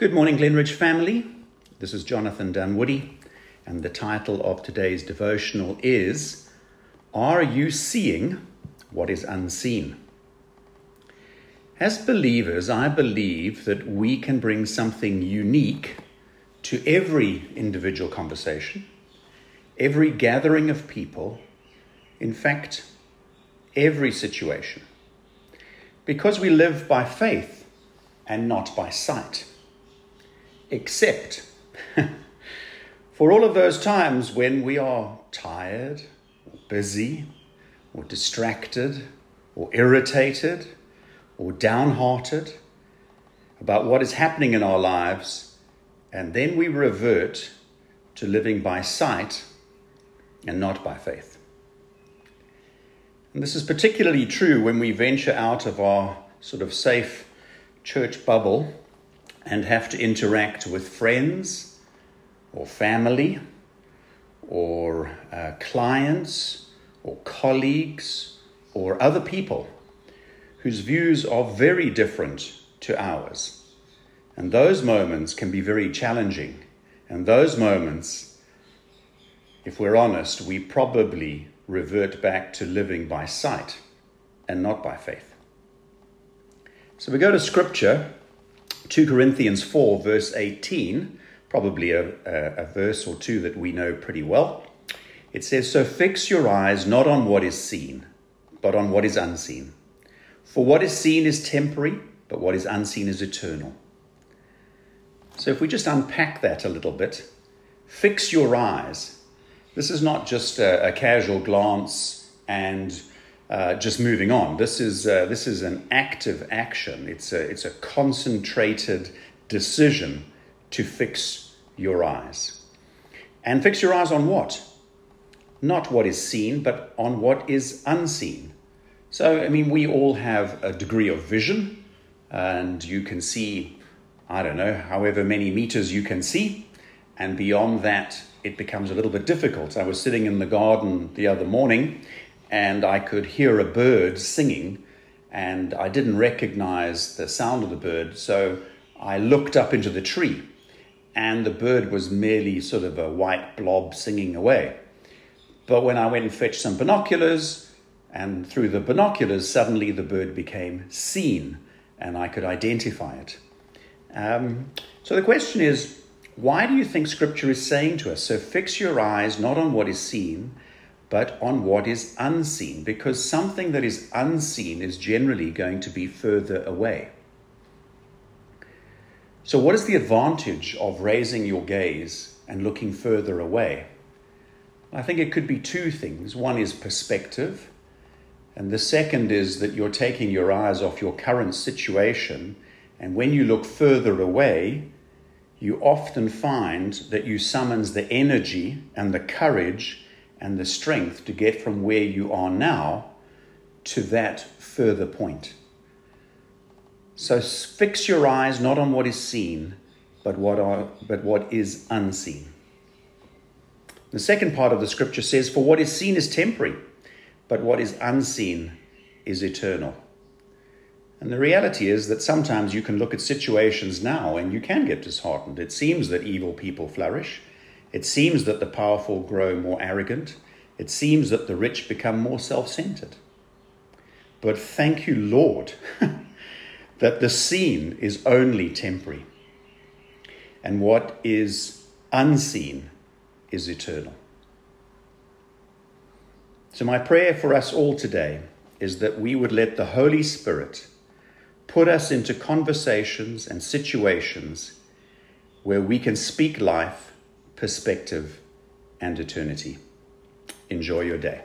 Good morning, Glenridge family. This is Jonathan Dunwoody, and the title of today's devotional is Are You Seeing What Is Unseen? As believers, I believe that we can bring something unique to every individual conversation, every gathering of people, in fact, every situation. Because we live by faith and not by sight except for all of those times when we are tired, or busy, or distracted, or irritated, or downhearted about what is happening in our lives, and then we revert to living by sight and not by faith. And this is particularly true when we venture out of our sort of safe church bubble and have to interact with friends or family or uh, clients or colleagues or other people whose views are very different to ours. And those moments can be very challenging. And those moments, if we're honest, we probably revert back to living by sight and not by faith. So we go to scripture 2 Corinthians 4, verse 18, probably a, a, a, verse or two that we know pretty well. It says, So fix your eyes not on what is seen, but on what is unseen. For what is seen is temporary, but what is unseen is eternal. So if we just unpack that a little bit, fix your eyes. This is not just a, a casual glance and uh, just moving on. This is, uh, this is an active action, it's a, it's a concentrated decision to fix your eyes. And fix your eyes on what? Not what is seen, but on what is unseen. So, I mean, we all have a degree of vision, and you can see, I don't know, however many meters you can see. And beyond that, it becomes a little bit difficult. I was sitting in the garden the other morning and I could hear a bird singing, and I didn't recognize the sound of the bird, so I looked up into the tree, and the bird was merely sort of a white blob singing away. But when I went and fetched some binoculars, and through the binoculars, suddenly the bird became seen, and I could identify it. Um, so the question is, why do you think Scripture is saying to us, so fix your eyes not on what is seen, but on what is unseen, because something that is unseen is generally going to be further away. So, what is the advantage of raising your gaze and looking further away? I think it could be two things. One is perspective, and the second is that you're taking your eyes off your current situation, and when you look further away, you often find that you summons the energy and the courage and the strength to get from where you are now to that further point. So fix your eyes not on what is seen, but what, are, but what is unseen. The second part of the scripture says, For what is seen is temporary, but what is unseen is eternal. And the reality is that sometimes you can look at situations now and you can get disheartened. It seems that evil people flourish. It seems that the powerful grow more arrogant. It seems that the rich become more self centered. But thank you, Lord, that the seen is only temporary. And what is unseen is eternal. So, my prayer for us all today is that we would let the Holy Spirit put us into conversations and situations where we can speak life perspective, and eternity. Enjoy your day.